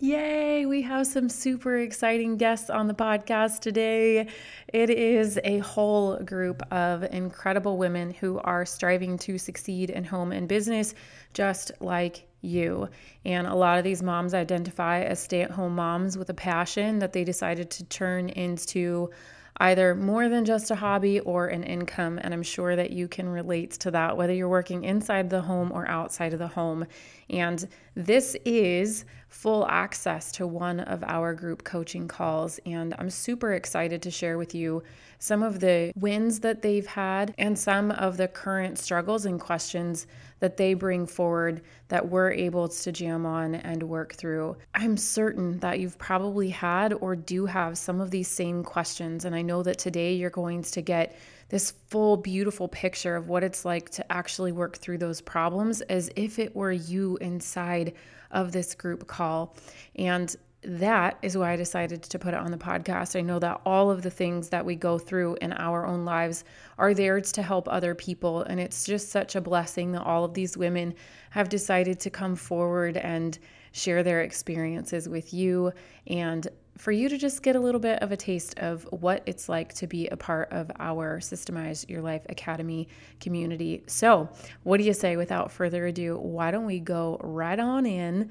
Yay, we have some super exciting guests on the podcast today. It is a whole group of incredible women who are striving to succeed in home and business, just like you. And a lot of these moms identify as stay at home moms with a passion that they decided to turn into either more than just a hobby or an income. And I'm sure that you can relate to that, whether you're working inside the home or outside of the home. And this is full access to one of our group coaching calls. And I'm super excited to share with you some of the wins that they've had and some of the current struggles and questions that they bring forward that we're able to jam on and work through. I'm certain that you've probably had or do have some of these same questions. And I know that today you're going to get this full, beautiful picture of what it's like to actually work through those problems as if it were you inside of this group call. And that is why I decided to put it on the podcast. I know that all of the things that we go through in our own lives are there to help other people. And it's just such a blessing that all of these women have decided to come forward and share their experiences with you and for you to just get a little bit of a taste of what it's like to be a part of our Systemize Your Life Academy community. So, what do you say without further ado? Why don't we go right on in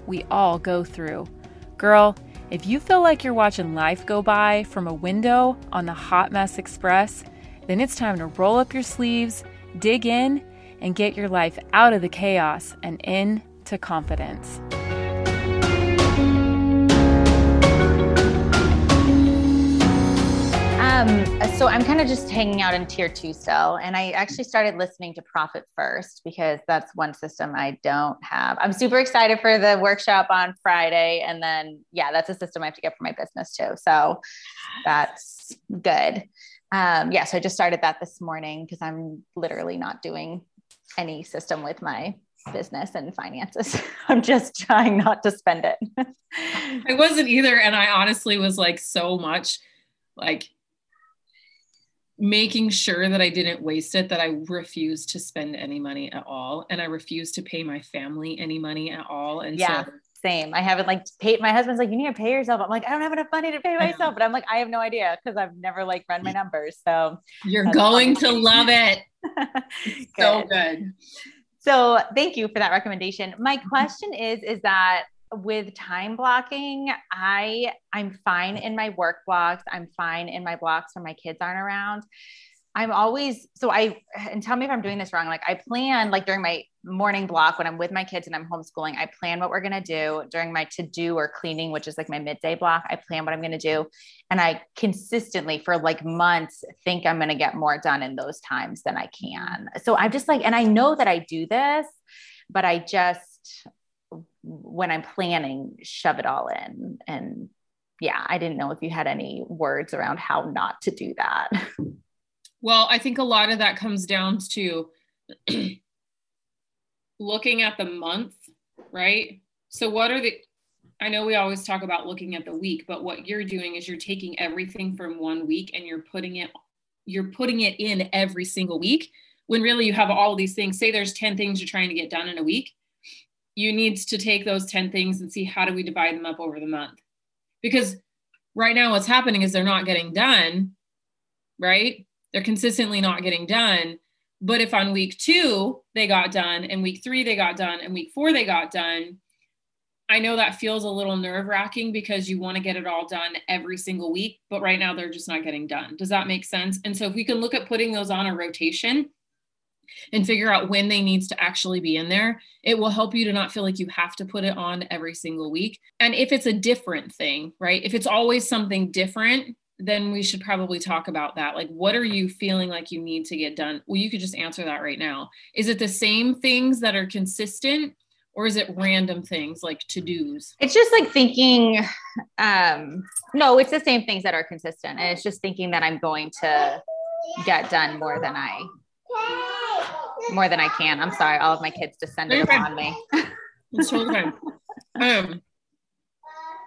we all go through. Girl, if you feel like you're watching life go by from a window on the Hot Mess Express, then it's time to roll up your sleeves, dig in, and get your life out of the chaos and into confidence. Um, so I'm kind of just hanging out in tier two still. And I actually started listening to Profit First because that's one system I don't have. I'm super excited for the workshop on Friday. And then, yeah, that's a system I have to get for my business too. So that's good. Um, yeah, so I just started that this morning because I'm literally not doing any system with my business and finances. I'm just trying not to spend it. I wasn't either. And I honestly was like so much like making sure that I didn't waste it, that I refused to spend any money at all. And I refused to pay my family any money at all. And yeah. So same. I haven't like paid. My husband's like, you need to pay yourself. I'm like, I don't have enough money to pay myself, but I'm like, I have no idea because I've never like run my numbers. So you're going to love it. good. So good. So thank you for that recommendation. My mm-hmm. question is, is that with time blocking, I I'm fine in my work blocks. I'm fine in my blocks when my kids aren't around. I'm always so I and tell me if I'm doing this wrong. Like I plan like during my morning block when I'm with my kids and I'm homeschooling, I plan what we're gonna do during my to do or cleaning, which is like my midday block. I plan what I'm gonna do, and I consistently for like months think I'm gonna get more done in those times than I can. So I'm just like, and I know that I do this, but I just when I'm planning, shove it all in. And yeah, I didn't know if you had any words around how not to do that. Well, I think a lot of that comes down to looking at the month, right? So, what are the, I know we always talk about looking at the week, but what you're doing is you're taking everything from one week and you're putting it, you're putting it in every single week when really you have all these things. Say there's 10 things you're trying to get done in a week you need to take those 10 things and see how do we divide them up over the month. Because right now what's happening is they're not getting done right? They're consistently not getting done. But if on week two they got done and week three they got done and week four they got done i know that feels a little nerve wracking because you want to get it all done every single week but right now they're just not getting done. Does that make sense? And so if we can look at putting those on a rotation and figure out when they needs to actually be in there it will help you to not feel like you have to put it on every single week. And if it's a different thing right if it's always something different then we should probably talk about that. Like what are you feeling like you need to get done? Well you could just answer that right now. Is it the same things that are consistent or is it random things like to-dos? It's just like thinking um no it's the same things that are consistent and it's just thinking that i'm going to get done more than i more than i can i'm sorry all of my kids descended okay. upon me it's totally um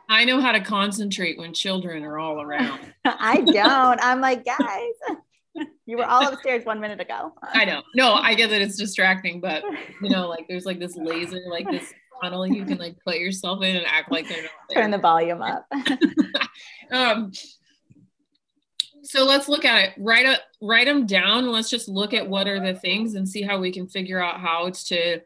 i know how to concentrate when children are all around i don't i'm like guys you were all upstairs one minute ago. I know. No, I get that it's distracting, but you know, like there's like this laser, like this tunnel you can like put yourself in and act like they're not there. Turn the volume up. um so let's look at it. Write up write them down. Let's just look at what are the things and see how we can figure out how to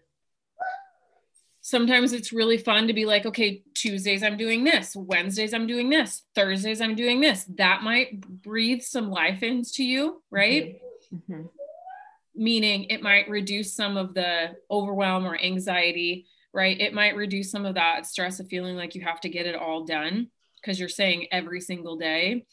sometimes it's really fun to be like, okay, Tuesdays I'm doing this, Wednesdays I'm doing this, Thursdays I'm doing this. That might breathe some life into you, right? Mm-hmm. mm-hmm. Meaning it might reduce some of the overwhelm or anxiety, right? It might reduce some of that stress of feeling like you have to get it all done because you're saying every single day.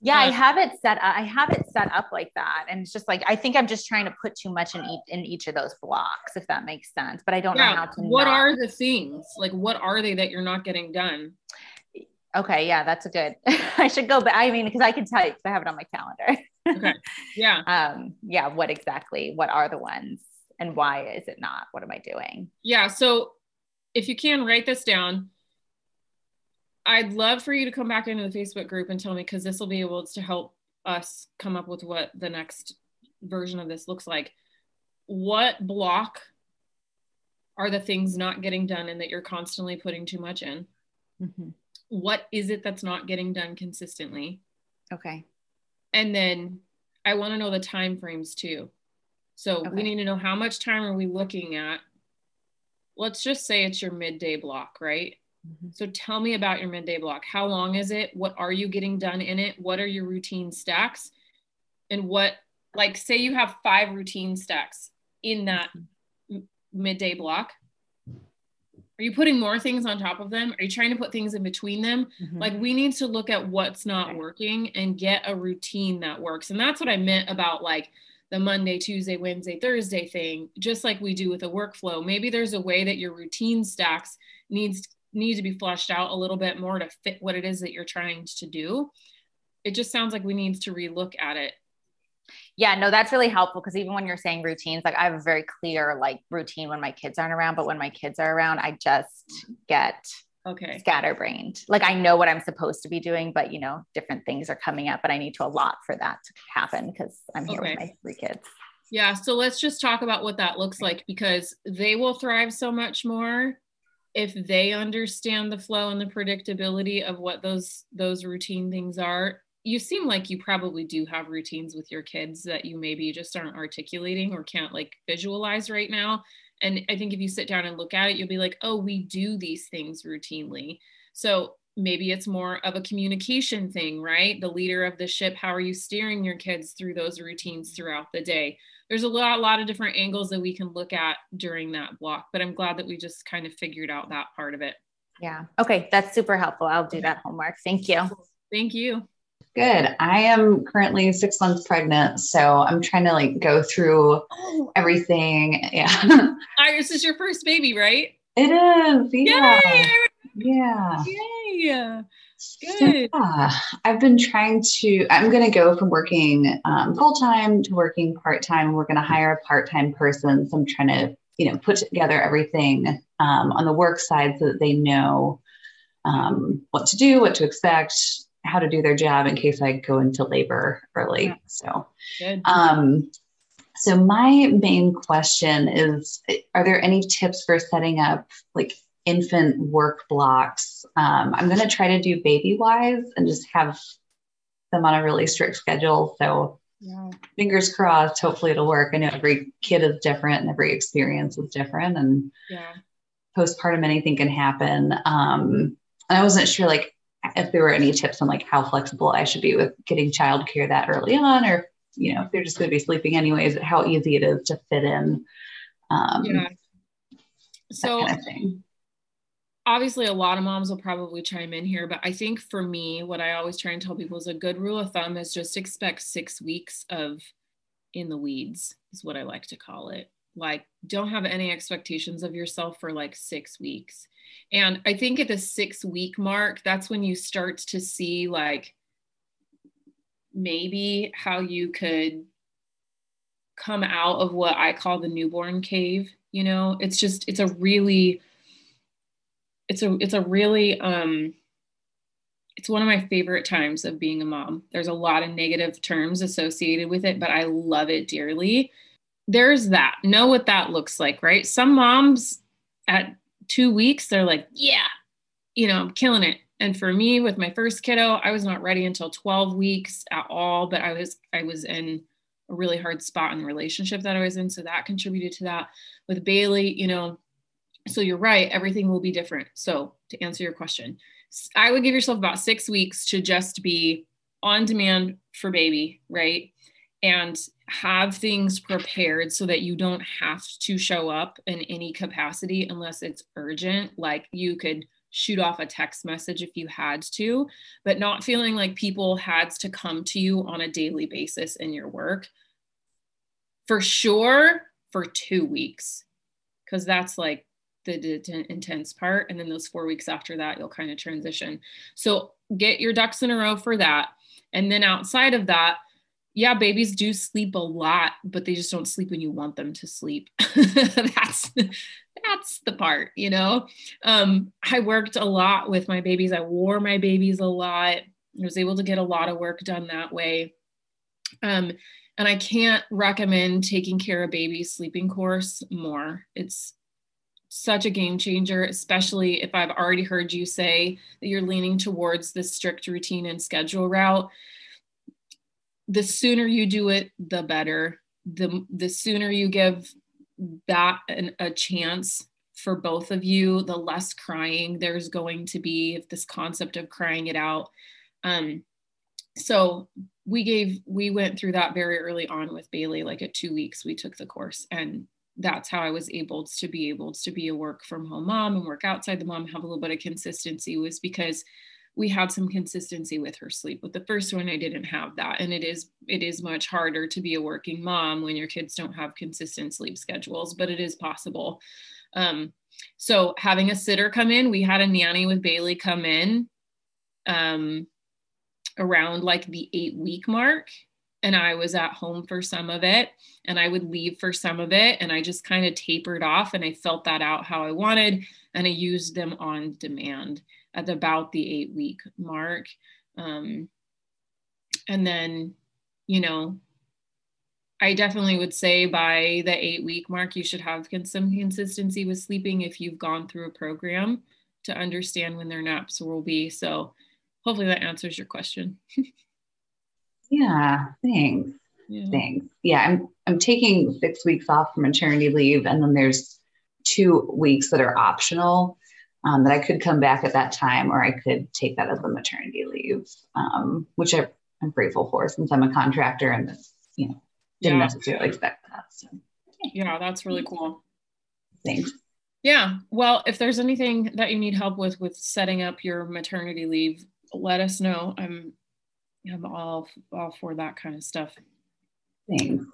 Yeah, I have it set up. I have it set up like that. And it's just like I think I'm just trying to put too much in each in each of those blocks, if that makes sense. But I don't yeah. know how to what not. are the things? Like what are they that you're not getting done? Okay, yeah, that's a good. I should go, but I mean, because I can tell you because I have it on my calendar. okay. Yeah. um, yeah, what exactly? What are the ones and why is it not? What am I doing? Yeah. So if you can write this down, I'd love for you to come back into the Facebook group and tell me because this will be able to help us come up with what the next version of this looks like. What block are the things not getting done and that you're constantly putting too much in? Mm-hmm. What is it that's not getting done consistently? Okay. And then I want to know the time frames too. So okay. we need to know how much time are we looking at? Let's just say it's your midday block, right? Mm-hmm. So tell me about your midday block. How long is it? What are you getting done in it? What are your routine stacks? And what, like, say you have five routine stacks in that mm-hmm. midday block. Are you putting more things on top of them? Are you trying to put things in between them? Mm-hmm. Like, we need to look at what's not working and get a routine that works. And that's what I meant about like, the Monday, Tuesday, Wednesday, Thursday thing, just like we do with a workflow. Maybe there's a way that your routine stacks needs need to be fleshed out a little bit more to fit what it is that you're trying to do. It just sounds like we need to relook at it. Yeah, no, that's really helpful because even when you're saying routines, like I have a very clear like routine when my kids aren't around, but when my kids are around, I just get okay scatterbrained. Like I know what I'm supposed to be doing, but you know, different things are coming up, but I need to allot for that to happen because I'm here okay. with my three kids. Yeah, so let's just talk about what that looks like because they will thrive so much more if they understand the flow and the predictability of what those those routine things are you seem like you probably do have routines with your kids that you maybe just aren't articulating or can't like visualize right now. And i think if you sit down and look at it you'll be like oh we do these things routinely. So maybe it's more of a communication thing right? The leader of the ship how are you steering your kids through those routines throughout the day there's a lot, a lot of different angles that we can look at during that block. But I'm glad that we just kind of figured out that part of it. Yeah. Okay. That's super helpful. I'll do that homework. Thank you. Thank you. Good. I am currently six months pregnant, so I'm trying to like go through oh. everything. Yeah. Iris is your first baby, right? It is. Yeah. Yay! Yeah. Yay. Good. Yeah, I've been trying to, I'm going to go from working um, full time to working part time. We're going to hire a part time person. So I'm trying to, you know, put together everything um, on the work side so that they know um, what to do, what to expect, how to do their job in case I go into labor early. Yeah. So, Good. Um, so my main question is: Are there any tips for setting up like infant work blocks. Um, I'm going to try to do Babywise and just have them on a really strict schedule. So yeah. fingers crossed, hopefully it'll work. I know every kid is different and every experience is different and yeah. postpartum, anything can happen. Um, and I wasn't sure like if there were any tips on like how flexible I should be with getting childcare that early on, or, you know, if they're just going to be sleeping anyways, how easy it is to fit in. Um, yeah. So kind of obviously a lot of moms will probably chime in here but i think for me what i always try and tell people is a good rule of thumb is just expect six weeks of in the weeds is what i like to call it. Like don't have any expectations of yourself for like six weeks. And i think at the six week mark that's when you start to see like maybe how you could come out of what i call the newborn cave you know? It's just it's a really it's a it's a really um it's one of my favorite times of being a mom. There's a lot of negative terms associated with it, but I love it dearly. There's that. Know what that looks like, right? Some moms at two weeks, they're like, yeah, you know, I'm killing it. And for me, with my first kiddo, I was not ready until 12 weeks at all, but I was I was in a really hard spot in the relationship that I was in. So that contributed to that. With Bailey, you know, so you're right, everything will be different. So to answer your question, I would give yourself about six weeks to just be on demand for baby, right? And have things prepared so that you don't have to show up in any capacity unless it's urgent. Like you could shoot off a text message if you had to, but not feeling like people had to come to you on a daily basis in your work. For sure, for two weeks, because that's like the, intense part. And then those four weeks after that, you'll kind of transition. So get your ducks in a row for that. And then outside of that, yeah, babies do sleep a lot, but they just don't sleep when you want them to sleep. that's that's the part, you know. Um, I worked a lot with my babies. I wore my babies a lot. I was able to get a lot of work done that way. Um, and I can't recommend Taking Cara Babies sleeping course more. It's such a game changer, especially if I've already heard you say that you're leaning towards the strict routine and schedule route. The sooner you do it, the better. The, the sooner you give that an, a chance for both of you, the less crying there's going to be, if this concept of crying it out. Um, so we gave, we went through that very early on with Bailey, like at two weeks, we took the course and that's how I was able to be able to be a work from home mom and work outside the mom, have a little bit of consistency was because we had some consistency with her sleep. With the first one, I didn't have that. And it is it is much harder to be a working mom when your kids don't have consistent sleep schedules, but it is possible. Um, so having a sitter come in, we had a nanny with Bailey come in um, around like the eight week mark and I was at home for some of it and I would leave for some of it and I just kind of tapered off and I felt that out how I wanted and I used them on demand at about the 8 week mark. Um, and then you know I definitely would say by the 8 week mark you should have some consistency with sleeping if you've gone through a program to understand when their naps will be. So hopefully that answers your question Yeah, thanks. Yeah. Thanks. Yeah, I'm I'm taking six weeks off for maternity leave, and then there's two weeks that are optional um, that I could come back at that time, or I could take that as a maternity leave, um, which I, am grateful for since I'm a contractor and this, you know, didn't yeah. necessarily expect that. So. Yeah, that's really cool. Thanks. Yeah. Well, if there's anything that you need help with with setting up your maternity leave, let us know. I'm I'm all all for that kind of stuff. Thanks.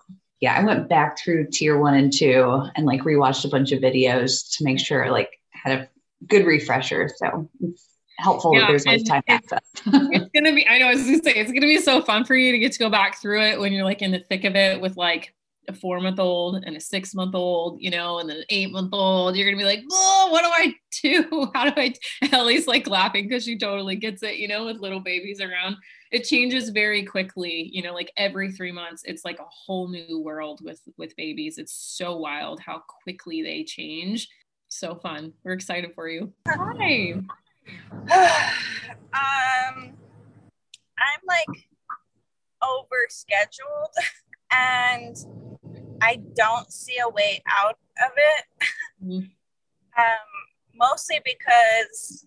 Yeah, I went back through tier one and two and like rewatched a bunch of videos to make sure like had a good refresher. So it's helpful yeah, that there's lifetime access. it's gonna be, I know I was gonna say it's gonna be so fun for you to get to go back through it when you're like in the thick of it with like a four month old and a six month old, you know, and then an eight month old, you're gonna be like, oh, what do I do? How do I? Ellie's like laughing because she totally gets it, you know, with little babies around. It changes very quickly, you know, like every three months, it's like a whole new world with with babies. It's so wild how quickly they change. So fun. We're excited for you. Hi. um, I'm like over scheduled and I don't see a way out of it. Mm-hmm. um, mostly because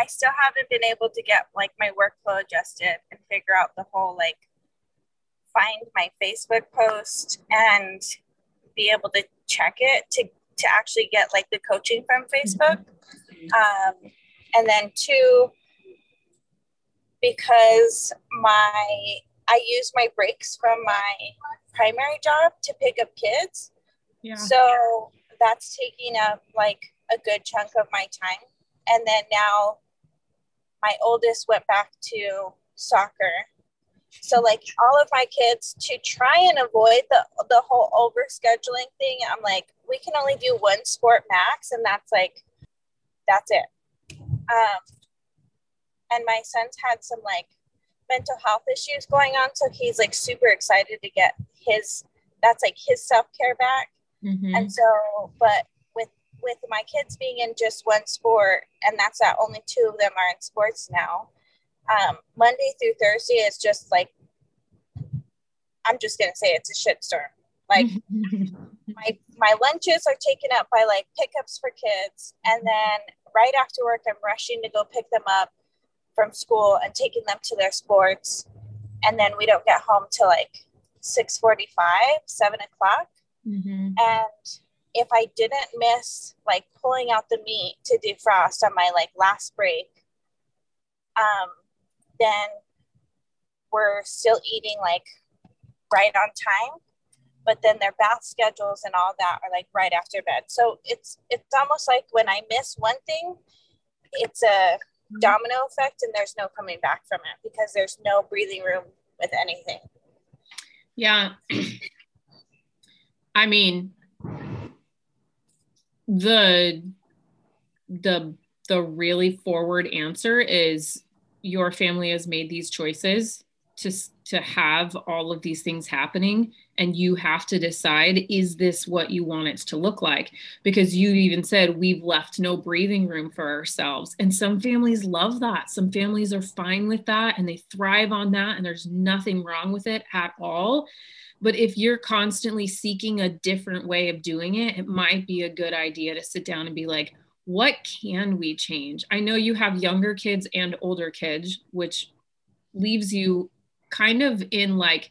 I still haven't been able to get like my workflow adjusted and figure out the whole like find my Facebook post and be able to check it to to actually get like the coaching from Facebook. Um, and then two, because my I use my breaks from my primary job to pick up kids. Yeah. So that's taking up like a good chunk of my time. And then now my oldest went back to soccer. So like all of my kids to try and avoid the the whole over scheduling thing, I'm like, we can only do one sport max, and that's like that's it. Um, and my son's had some like mental health issues going on, so he's like super excited to get his that's like his self care back. Mm-hmm. And so, but with my kids being in just one sport, and that's that only two of them are in sports now. Um, Monday through Thursday is just like I'm just gonna say it's a shitstorm. Like my my lunches are taken up by like pickups for kids, and then right after work I'm rushing to go pick them up from school and taking them to their sports, and then we don't get home till like six forty five, seven o'clock. Mm-hmm. And if I didn't miss like pulling out the meat to defrost on my like last break, um, then we're still eating like right on time. But then their bath schedules and all that are like right after bed. So it's it's almost like when I miss one thing, it's a domino effect and there's no coming back from it because there's no breathing room with anything. Yeah. I mean, the the the really forward answer is your family has made these choices to to have all of these things happening and you have to decide is this what you want it to look like? Because you even said we've left no breathing room for ourselves. And some families love that. Some families are fine with that and they thrive on that and there's nothing wrong with it at all. But if you're constantly seeking a different way of doing it, it might be a good idea to sit down and be like, what can we change? I know you have younger kids and older kids, which leaves you kind of in like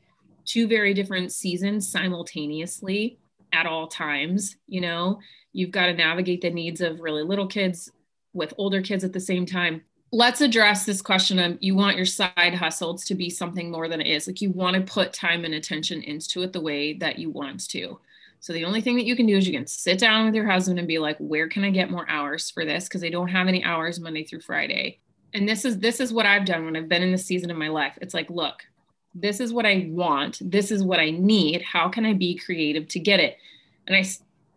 two very different seasons simultaneously at all times. You know, you've got to navigate the needs of really little kids with older kids at the same time let's address this question of you want your side hustles to be something more than it is. Like you want to put time and attention into it the way that you want to. So the only thing that you can do is you can sit down with your husband and be like, where can I get more hours for this? Because I don't have any hours Monday through Friday. And this is this is what I've done when I've been in the season of my life. It's like, look, this is what I want. This is what I need. How can I be creative to get it? And I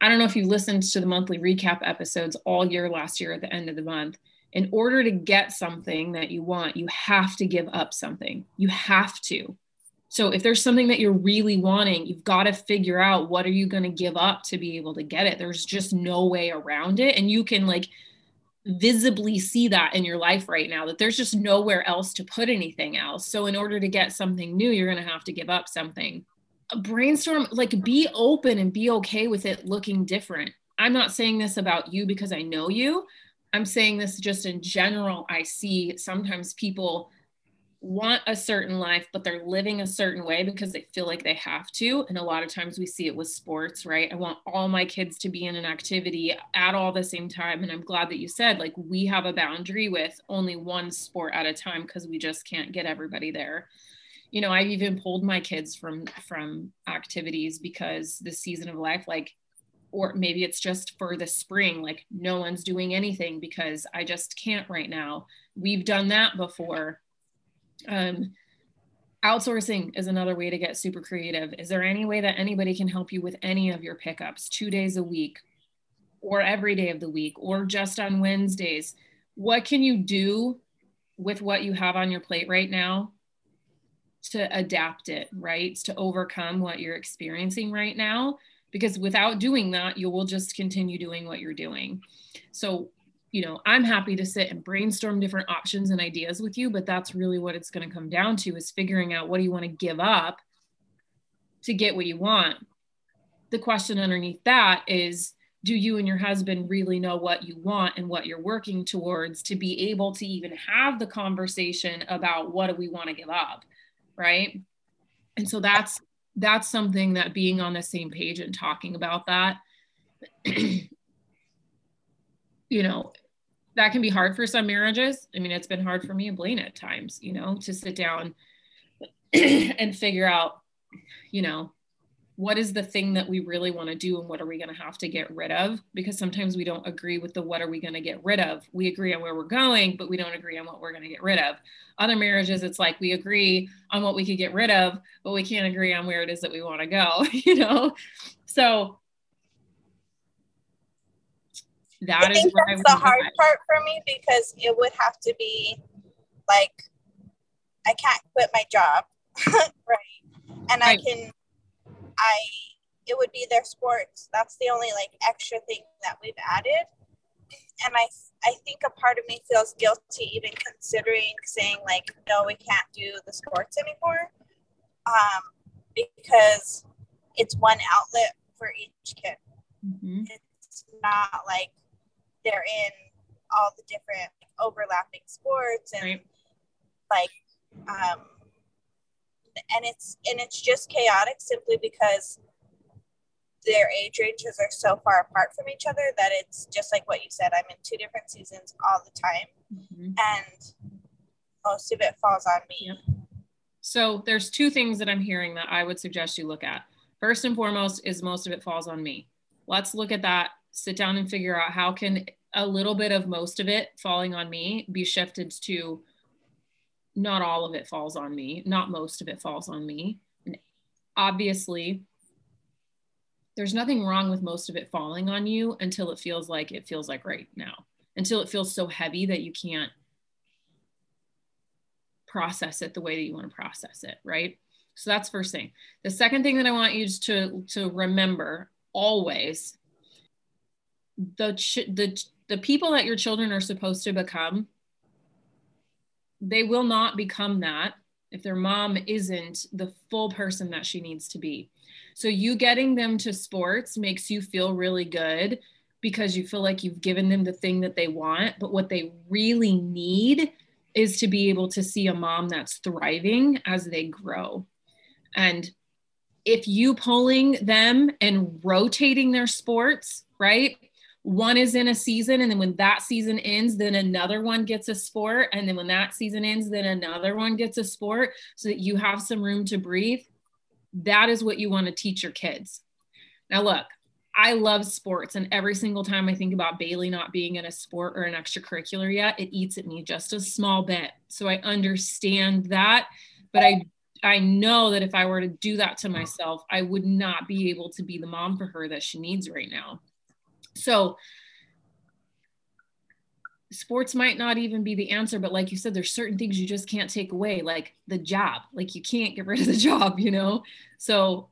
I don't know if you listened to the monthly recap episodes all year last year at the end of the month in order to get something that you want, you have to give up something. You have to. So if there's something that you're really wanting, you've got to figure out what are you going to give up to be able to get it. There's just no way around it and you can like visibly see that in your life right now that there's just nowhere else to put anything else. So in order to get something new, you're going to have to give up something. Brainstorm like be open and be okay with it looking different. I'm not saying this about you because I know you, I'm saying this just in general. I see sometimes people want a certain life, but they're living a certain way because they feel like they have to. And a lot of times we see it with sports, right? I want all my kids to be in an activity at all the same time. And I'm glad that you said, like, we have a boundary with only one sport at a time because we just can't get everybody there. You know, I've even pulled my kids from from activities because the season of life, like or maybe it's just for the spring like no one's doing anything because i just can't right now we've done that before um, outsourcing is another way to get super creative. Is there any way that anybody can help you with any of your pickups two days a week or every day of the week or just on wednesdays? What can you do with what you have on your plate right now to adapt it right? To overcome what you're experiencing right now? Because without doing that you will just continue doing what you're doing. So you know i'm happy to sit and brainstorm different options and ideas with you but that's really what it's going to come down to is figuring out what do you want to give up to get what you want. The question underneath that is do you and your husband really know what you want and what you're working towards to be able to even have the conversation about what do we want to give up right? And so that's that's something that being on the same page and talking about that you know that can be hard for some marriages. I mean it's been hard for me and blaine at times you know to sit down and figure out you know what is the thing that we really want to do and what are we going to have to get rid of? Because sometimes we don't agree with the what are we going to get rid of. We agree on where we're going but we don't agree on what we're going to get rid of. Other marriages it's like we agree on what we could get rid of but we can't agree on where it is that we want to go you know? So that I think that's the hard part for me because it would have to be like I can't quit my job, right? And right. I can I it would be their sports. That's the only like extra thing that we've added. And I I think a part of me feels guilty even considering saying like no, we can't do the sports anymore. Um, because it's one outlet for each kid. Mm-hmm. It's not like they're in all the different like, overlapping sports and right. like um and it's and it's just chaotic simply because their age ranges are so far apart from each other that it's just like what you said i'm in two different seasons all the time mm-hmm. and most of it falls on me yep. so there's two things that i'm hearing that i would suggest you look at first and foremost is most of it falls on me let's look at that sit down and figure out how can a little bit of most of it falling on me be shifted to not all of it falls on me, not most of it falls on me. And obviously, there's nothing wrong with most of it falling on you until it feels like it feels like right now, until it feels so heavy that you can't process it the way that you want to process it, right? So that's first thing. The second thing that I want you to to remember always the the the people that your children are supposed to become they will not become that if their mom isn't the full person that she needs to be. So, you getting them to sports makes you feel really good because you feel like you've given them the thing that they want. But what they really need is to be able to see a mom that's thriving as they grow. And if you pulling them and rotating their sports, right? One is in a season and then when that season ends then another one gets a sport and then when that season ends then another one gets a sport so that you have some room to breathe that is what you want to teach your kids now look I love sports, and every single time I think about Bailey not being in a sport or an extracurricular yet, it eats at me just a small bit. So I understand that, but I I know that if I were to do that to myself, I would not be able to be the mom for her that she needs right now. So sports might not even be the answer, but like you said, there's certain things you just can't take away, like the job. Like you can't get rid of the job, you know? So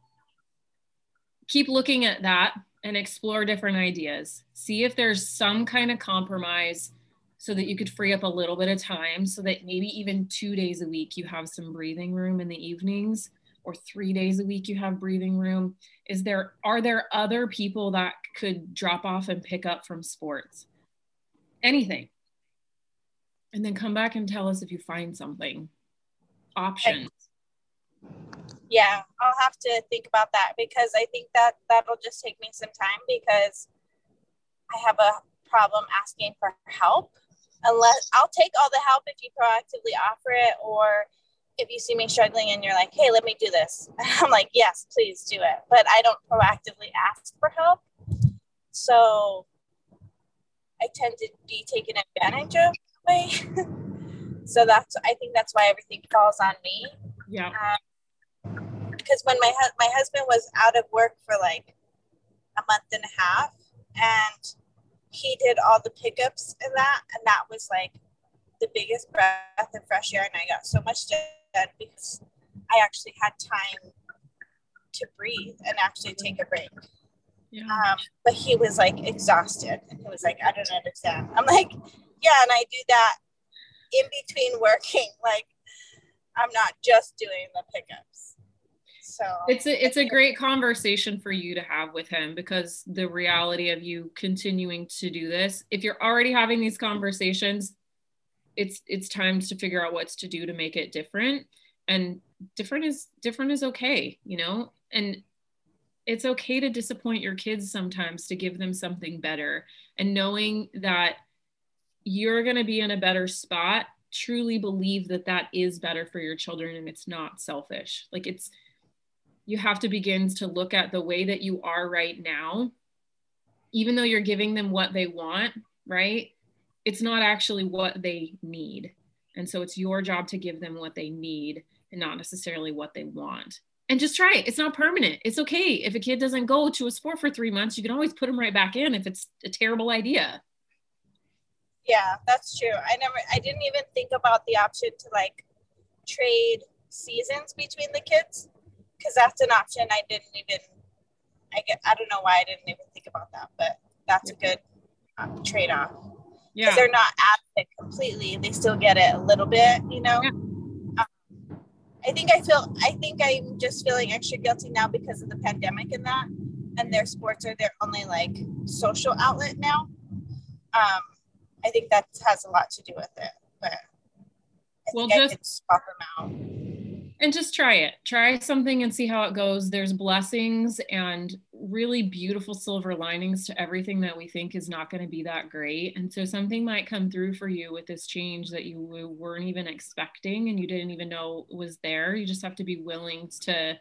keep looking at that and explore different ideas. See if there's some kind of compromise so that you could free up a little bit of time so that maybe even two days a week you have some breathing room in the evenings or three days a week you have breathing room is there are there other people that could drop off and pick up from sports? Anything. And then come back and tell us if you find something. Options. Yeah i'll have to think about that because i think that that'll just take me some time because i have a problem asking for help. Unless i'll take all the help if you proactively offer it or if you see me struggling and you're like, hey, let me do this, I'm like, yes, please do it. But I don't proactively ask for help. So I tend to be taken advantage of way. so that's, I think that's why everything falls on me. Yeah. Um, because when my, hu- my husband was out of work for like a month and a half and he did all the pickups and that, and that was like the biggest breath of fresh air. And I got so much done because I actually had time to breathe and actually take a break. Yeah. Um, but he was like exhausted and he was like, I don't understand. I'm like, yeah, and I do that in between working. Like, I'm not just doing the pickups. So it's a it's a great conversation for you to have with him because the reality of you continuing to do this, if you're already having these conversations, it's it's times to figure out what's to do to make it different. And different is different is okay you know? And it's okay to disappoint your kids sometimes to give them something better. And knowing that you're going to be in a better spot truly believe that that is better for your children and it's not selfish. Like it's you have to begin to look at the way that you are right now. Even though you're giving them what they want right it's not actually what they need and so it's your job to give them what they need and not necessarily what they want and just try it. It's not permanent. It's okay. If a kid doesn't go to a sport for three months, you can always put them right back in if it's a terrible idea. Yeah, that's true. I never, I didn't even think about the option to like trade seasons between the kids because that's an option I didn't even, I get, I don't know why I didn't even think about that, but that's a good um, trade off. Yeah. They're not at it completely. They still get it a little bit, you know? Yeah I think I feel I think I'm just feeling extra guilty now because of the pandemic and that, and their sports are their only like social outlet now. Um, I think that has a lot to do with it, but I well, just swap them out and just try it. Try something and see how it goes. There's blessings and really beautiful silver linings to everything that we think is not going to be that great. And so something might come through for you with this change that you weren't even expecting and you didn't even know was there. You just have to be willing to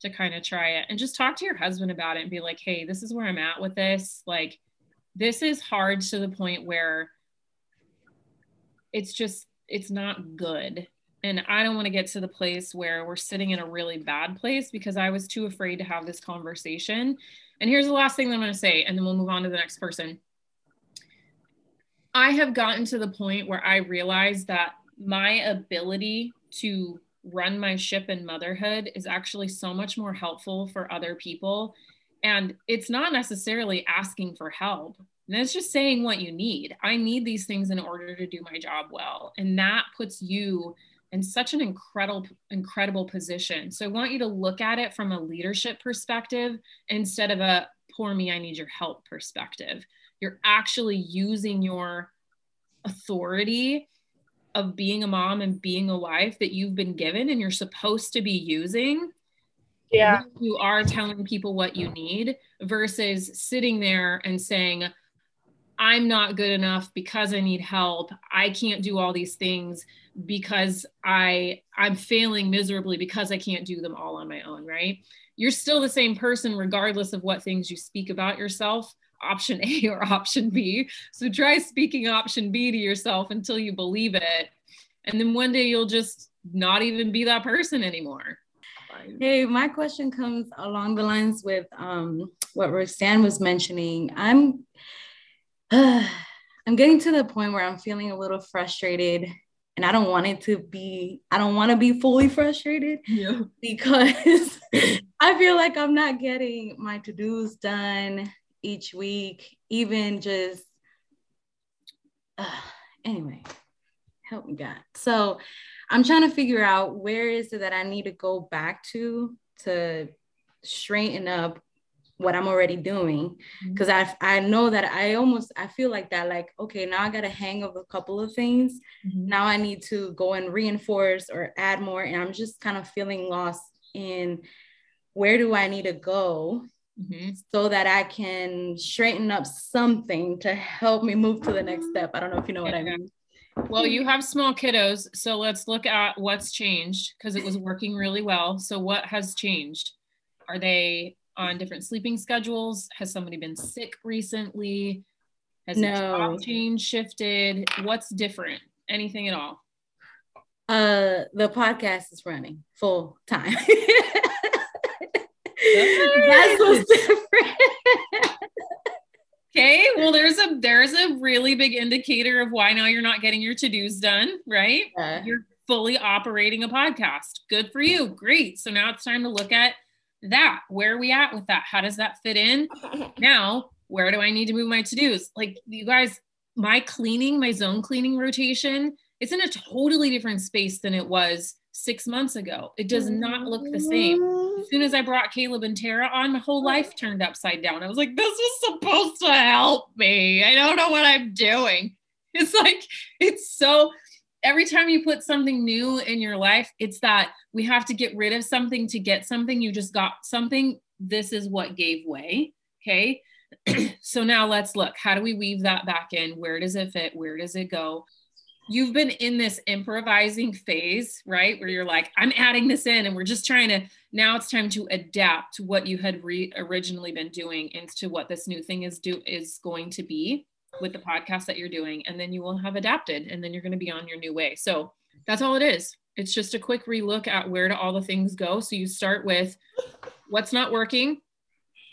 to kind of try it. And just talk to your husband about it and be like hey this is where i'm at with this. Like this is hard to the point where it's just it's not good and I don't want to get to the place where we're sitting in a really bad place because I was too afraid to have this conversation. And here's the last thing that I'm going to say, and then we'll move on to the next person. I have gotten to the point where I realize that my ability to run my ship in motherhood is actually so much more helpful for other people. And it's not necessarily asking for help. And it's just saying what you need. I need these things in order to do my job well. And that puts you in such an incredible incredible position. So i want you to look at it from a leadership perspective instead of a poor me i need your help perspective. You're actually using your authority of being a mom and being a wife that you've been given and you're supposed to be using. Yeah. You are telling people what you need versus sitting there and saying i'm not good enough because i need help i can't do all these things because I I'm failing miserably because I can't do them all on my own, right? You're still the same person regardless of what things you speak about yourself, option A or option B. So try speaking option B to yourself until you believe it. And then one day you'll just not even be that person anymore. Hey, my question comes along the lines with um, what Roxanne was mentioning. I'm I'm getting to the point where I'm feeling a little frustrated and I don't want it to be, I don't want to be fully frustrated yeah. because I feel like I'm not getting my to dos done each week, even just, uh, anyway, help me God. So I'm trying to figure out where is it that I need to go back to to straighten up what I'm already doing because mm-hmm. I I know that I almost I feel like that like okay now I got a hang of a couple of things mm-hmm. now I need to go and reinforce or add more and I'm just kind of feeling lost in where do I need to go mm-hmm. so that I can straighten up something to help me move to the next step I don't know if you know what I mean well, you have small kiddos, so let's look at what's changed because it was working really well. So, what has changed? Are they on different sleeping schedules? Has somebody been sick recently? Has no. job change shifted? What's different? Anything at all? Uh, the podcast is running full time. That's what's different. okay, well, there's a there's a really big indicator of why now you're not getting your to dos done, right? Yeah. You're fully operating a podcast. Good for you. Great. So now it's time to look at that where are we at with that? How does that fit in? Now where do i need to move my to-dos? Like you guys my cleaning my zone cleaning rotation it's in a totally different space than it was six months ago. It does not look the same. As soon as i brought caleb and tara on my whole life turned upside down. I was like this is supposed to help me. I don't know what i'm doing. It's like it's so every time you put something new in your life, it's that we have to get rid of something to get something. You just got something. This is what gave way. Okay. so now let's look. How do we weave that back in? Where does it fit? Where does it go? you've been in this improvising phase, right? Where you're like, I'm adding this in and we're just trying to, now it's time to adapt what you had re- originally been doing into what this new thing is do is going to be with the podcast that you're doing. And then you will have adapted and then you're going to be on your new way. So that's all it is. It's just a quick relook at where do all the things go. So you start with what's not working,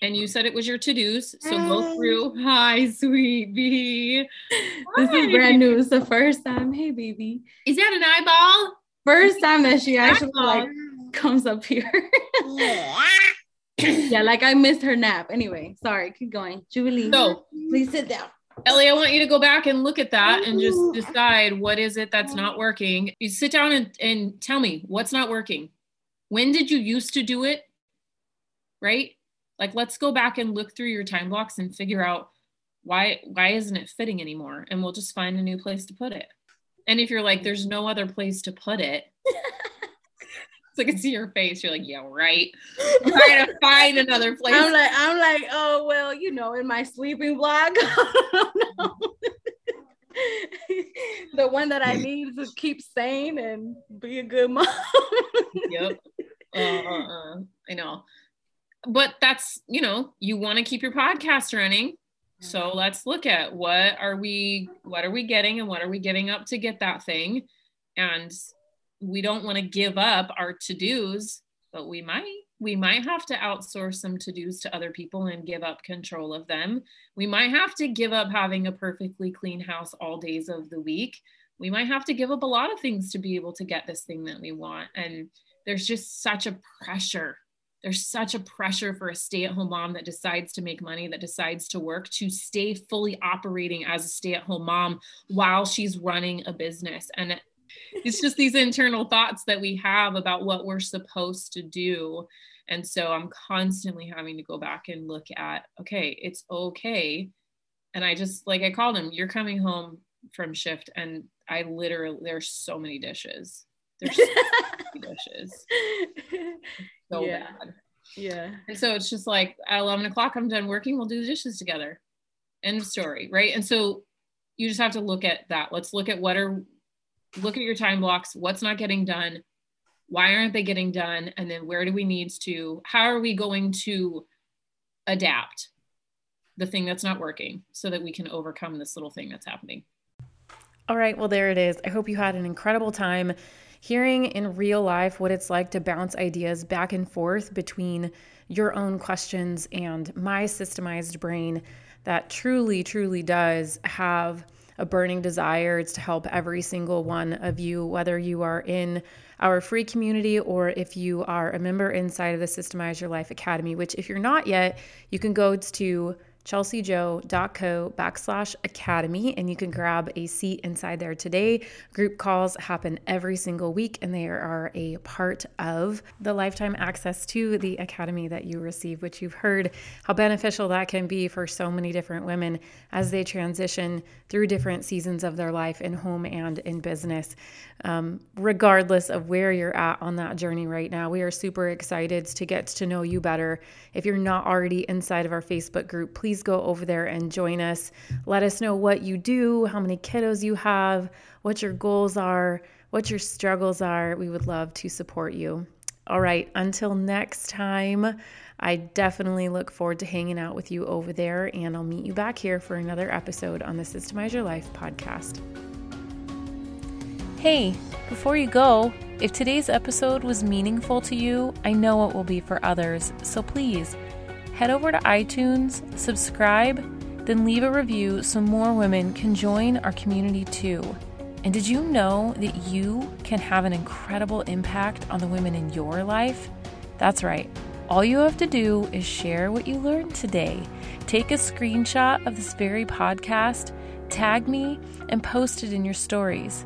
and you said it was your to-dos. So go mm. through. Hi, sweet bee. This is brand new. It's the first time. Hey, baby. Is that an eyeball? First time that she actually like comes up here. yeah, like I missed her nap. Anyway, sorry. Keep going, Julie. So please sit down. Ellie, I want you to go back and look at that and just decide what is it that's not oh. working. You sit down and, and tell me what's not working. When did you used to do it? Right? like let's go back and look through your time blocks and figure out why why isn't it fitting anymore and we'll just find a new place to put it and if you're like there's no other place to put it I can see your face. You're like, yeah, right. I'm trying to find another place. I'm like, I'm like, oh well, you know, in my sleeping block. the one that I need to keep sane and be a good mom. yep. Uh, uh, uh, I know but that's you know you want to keep your podcast running so let's look at what are we what are we getting and what are we giving up to get that thing and we don't want to give up our to-dos but we might. We might have to outsource some to-dos to other people and give up control of them. We might have to give up having a perfectly clean house all days of the week. We might have to give up a lot of things to be able to get this thing that we want. And there's just such a pressure. There's such a pressure for a stay-at-home mom that decides to make money that decides to work to stay fully operating as a stay-at-home mom while she's running a business. And it's just these internal thoughts that we have about what we're supposed to do and so i'm constantly having to go back and look at okay it's okay and i just like i called him you're coming home from shift and i literally there's so many dishes there's so many dishes so yeah. bad. Yeah. And so it's just like at 11 o'clock, I'm done working. We'll do the dishes together. End of story. Right. And so you just have to look at that. Let's look at what are, look at your time blocks, what's not getting done, why aren't they getting done? And then where do we need to, how are we going to adapt the thing that's not working so that we can overcome this little thing that's happening? All right. Well, there it is. I hope you had an incredible time hearing in real life what it's like to bounce ideas back and forth between your own questions and my systemized brain that truly, truly does have a burning desire. It's to help every single one of you, whether you are in our free community or if you are a member inside of the Systemize Your Life Academy, which, if you're not yet, you can go to chelseajo.co backslash academy and you can grab a seat inside there today. Group calls happen every single week and they are a part of the lifetime access to the academy that you receive, which you've heard how beneficial that can be for so many different women as they transition through different seasons of their life in home and in business. Um, regardless of where you're at on that journey right now, we are super excited to get to know you better. If you're not already inside of our Facebook group, please please go over there and join us. Let us know what you do, how many kiddos you have, what your goals are, what your struggles are. We would love to support you. All right, until next time, I definitely look forward to hanging out with you over there, and I'll meet you back here for another episode on the Systemize Your Life podcast. Hey, before you go, if today's episode was meaningful to you, I know it will be for others, so please head over to iTunes, subscribe, then leave a review so more women can join our community too. And did you know that you can have an incredible impact on the women in your life? That's right. All you have to do is share what you learned today. Take a screenshot of this very podcast, tag me, and post it in your stories.